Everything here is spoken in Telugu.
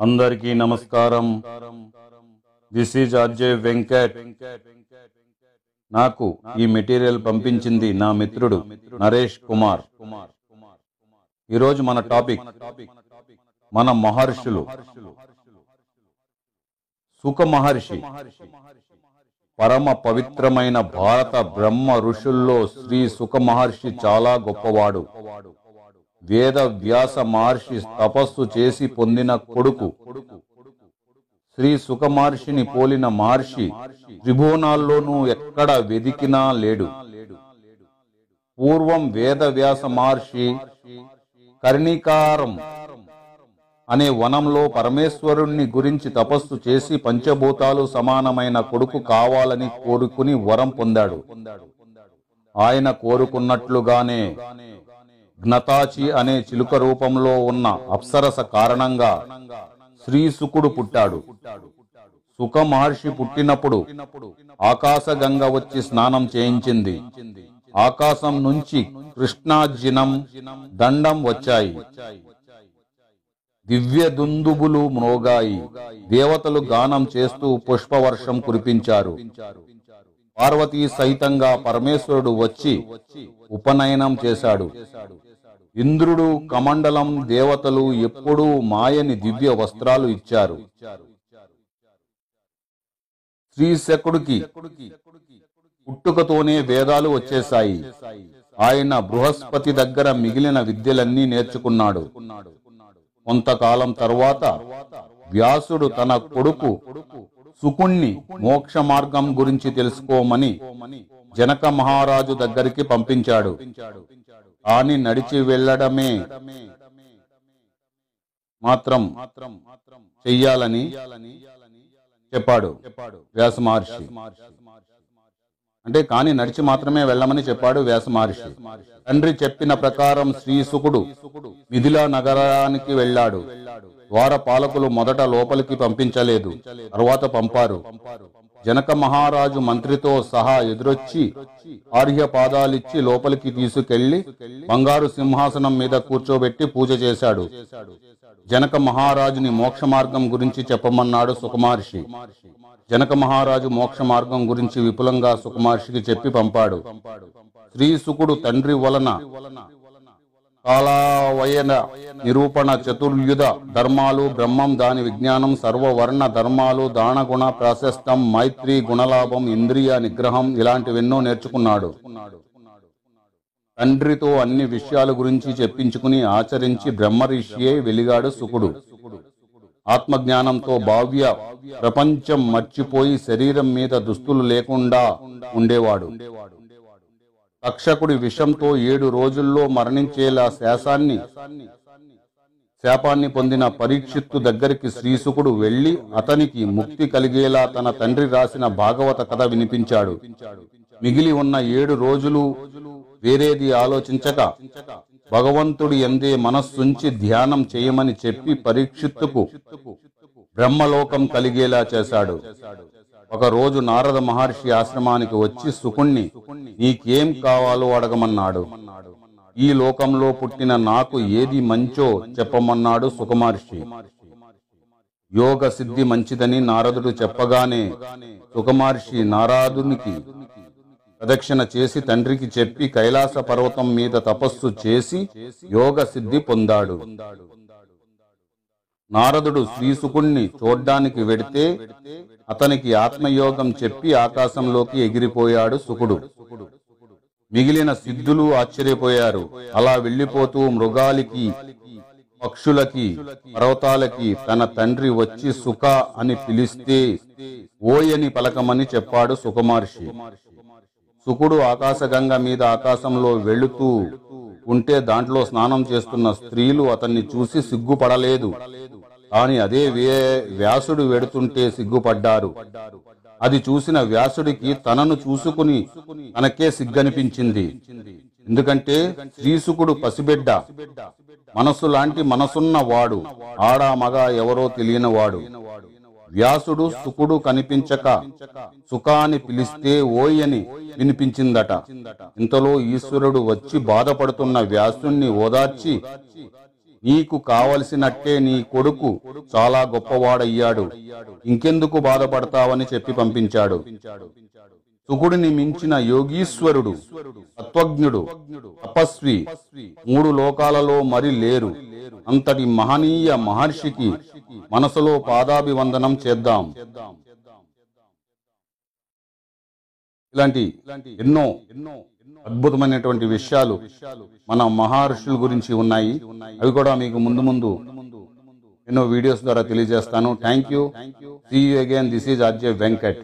అందరికీ నమస్కారం. దిస్ ఈజ్ అజయ్ వెంకట్ నాకు ఈ మెటీరియల్ పంపించింది నా మిత్రుడు నరేష్ కుమార్. ఈరోజు మన టాపిక్ మన మహర్షులు. సుఖ మహర్షి. పరమ పవిత్రమైన భారత బ్రహ్మ ఋషుల్లో శ్రీ సుఖ మహర్షి చాలా గొప్పవాడు. వేద వ్యాస మహర్షి తపస్సు చేసి పొందిన కొడుకు. శ్రీ సుఖమహర్షిని పోలిన మహర్షి త్రిభువనాల్లోనూ ఎక్కడ వెదికినా లేడు. పూర్వం వేద వ్యాస మహర్షి కర్ణికారం అనే వనంలో పరమేశ్వరుణ్ణి గురించి తపస్సు చేసి పంచభూతాలు సమానమైన కొడుకు కావాలని కోరుకుని వరం పొందాడు. ఆయన కోరుకున్నట్లుగానే జ్ఞతాచి అనే చిలుక రూపంలో ఉన్న అప్సరస కారణంగా శ్రీసుకుడు పుట్టాడు. సుఖ మహర్షి పుట్టినప్పుడు ఆకాశగంగ వచ్చి స్నానం చేయించింది. ఆకాశం నుంచి కృష్ణాజినం దండం వచ్చాయి. దివ్య దుందుబులు మ్రోగాయి. దేవతలు గానం చేస్తూ పుష్పవర్షం కురిపించారు. పార్వతీ సహితంగా పరమేశ్వరుడు వచ్చి ఉపనయనం చేశాడు. ఇంద్రుడు కమండలం దేవతలు ఎప్పుడూ మాయని దివ్య వస్త్రాలు ఇచ్చారు. శ్రీశకుడికి పుట్టుకతోనే వేదాలు వచ్చేశాయి. ఆయన బృహస్పతి దగ్గర మిగిలిన విద్యలన్నీ నేర్చుకున్నాడు. కొంతకాలం తరువాత వ్యాసుడు తన కొడుకు సుకుణ్ణి మోక్ష మార్గం గురించి తెలుసుకోమని జనక మహారాజు దగ్గరికి పంపించాడు. కాని నడిచి వెళ్ళడమే మాత్రం చెయ్యాలని చెప్పాడు వ్యాస మహర్షి. అంటే కానీ నడిచి మాత్రమే వెళ్ళమని చెప్పాడు వ్యాస మహర్షి. తండ్రి చెప్పిన ప్రకారం శ్రీసుకుడు మిథిలా నగరానికి వెళ్ళాడు. ద్వార పాలకులు మొదట లోపలికి పంపించలేదు. తర్వాత పంపారు. జనక మహారాజు మంత్రితో సహా ఎదురొచ్చి ఆర్య పాదాలిచ్చి లోపలికి తీసుకెళ్ళి బంగారు సింహాసనం మీద కూర్చోబెట్టి పూజ చేశాడు. జనక మహారాజుని మోక్ష మార్గం గురించి చెప్పమన్నాడు సుకుమార్షి. జనక మహారాజు మోక్ష మార్గం గురించి విపులంగా సుకుమార్షికి చెప్పి పంపాడు. శ్రీసుకుడు తండ్రి వలన కాలావయన నిరూపణ చతుర్యుధ ధర్మాలు బ్రహ్మం దాని విజ్ఞానం సర్వవర్ణ ధర్మాలు దానగుణ ప్రాశస్తం మైత్రి గుణలాభం ఇంద్రియ నిగ్రహం ఇలాంటివెన్నో నేర్చుకున్నాడు. తండ్రితో అన్ని విషయాల గురించి చెప్పించుకుని ఆచరించి బ్రహ్మరిషియే వెలిగాడు సుకుడు. ఆత్మజ్ఞానంతో భావ్య ప్రపంచం మర్చిపోయి శరీరం మీద దుస్తులు లేకుండా ఉండేవాడు. తక్షకుడి విషంతో ఏడు రోజుల్లో మరణించేలా శాసాన్ని శాపాన్ని పొందిన పరీక్షిత్తు దగ్గరికి శ్రీసుకుడు వెళ్ళి అతనికి ముక్తి కలిగేలా తన తండ్రి రాసిన భాగవత కథ వినిపించాడు. మిగిలి ఉన్న ఏడు రోజులు వేరేది ఆలోచించక భగవంతుడి ఎందే మనస్సుంచి ధ్యానం చేయమని చెప్పి పరీక్షిత్తుకు బ్రహ్మలోకం కలిగేలా చేశాడు. ఒకరోజు నారద మహర్షి ఆశ్రమానికి వచ్చి సుకుణ్ణి నీకేం కావాలో అడగమన్నాడు. ఈ లోకంలో పుట్టిన నాకు ఏది మంచో చెప్పమన్నాడు సుకుమహర్షి యోగ సిద్ధి మంచిదని నారదుడు చెప్పగానే సుఖమహర్షి నారాదునికి ప్రదక్షిణ చేసి తండ్రికి చెప్పి కైలాస పర్వతం మీద తపస్సు చేసి యోగ సిద్ధి పొందాడు. నారదుడు శ్రీసుకుణ్ణి చూడ్డానికి వెడితే అతనికి ఆత్మయోగం చెప్పి ఆకాశంలోకి ఎగిరిపోయాడు సుకుడు మిగిలిన సిద్ధులు ఆశ్చర్యపోయారు. అలా వెళ్ళిపోతూ మృగాలికి పక్షులకి పర్వతాలకి తన తండ్రి వచ్చి సుఖ అని పిలిస్తే ఓయని పలకమని చెప్పాడు సుఖమహర్షి సుకుడు ఆకాశగంగ మీద ఆకాశంలో వెళుతూ ఉంటే దాంట్లో స్నానం చేస్తున్న స్త్రీలు అతన్ని చూసి సిగ్గుపడలేదు. కాని అదే వే- వ్యాసుడు వెడుతుంటే సిగ్గుపడ్డారు. అది చూసిన వ్యాసుడికి తనను చూసుకుని తనకే సిగ్గనిపించింది. ఎందుకంటే శ్రీసుకుడు పసిబిడ్డ. మనసు లాంటి మనసున్న వాడు. ఆడా మగ ఎవరో తెలియని వాడు వ్యాసుడు సుకుడు కనిపించక సుఖాన్ని పిలిస్తే ఓయ్ అని వినిపించిందట. ఇంతలో ఈశ్వరుడు వచ్చి బాధపడుతున్న వ్యాసుణ్ణి ఓదార్చి నీకు కావలసినట్టే నీ కొడుకు చాలా గొప్పవాడయ్యాడు. ఇంకెందుకు బాధపడతావని చెప్పి పంపించాడు. సుకుడిని మించిన యోగీశ్వరుడు తత్వజ్ఞుడు తపస్వి మూడు లోకాలలో మరి లేరు. అంతటి మహనీయ మహర్షికి మనసులో పాదాభివందనం చేద్దాం. ఇలాంటి ఎన్నో ఎన్నో అద్భుతమైనటువంటి విషయాలు మన మహర్షుల గురించి ఉన్నాయి. అవి కూడా మీకు ముందు ముందు ఎన్నో వీడియోస్ ద్వారా తెలియజేస్తాను. Thank you see you again this is RJ Venkat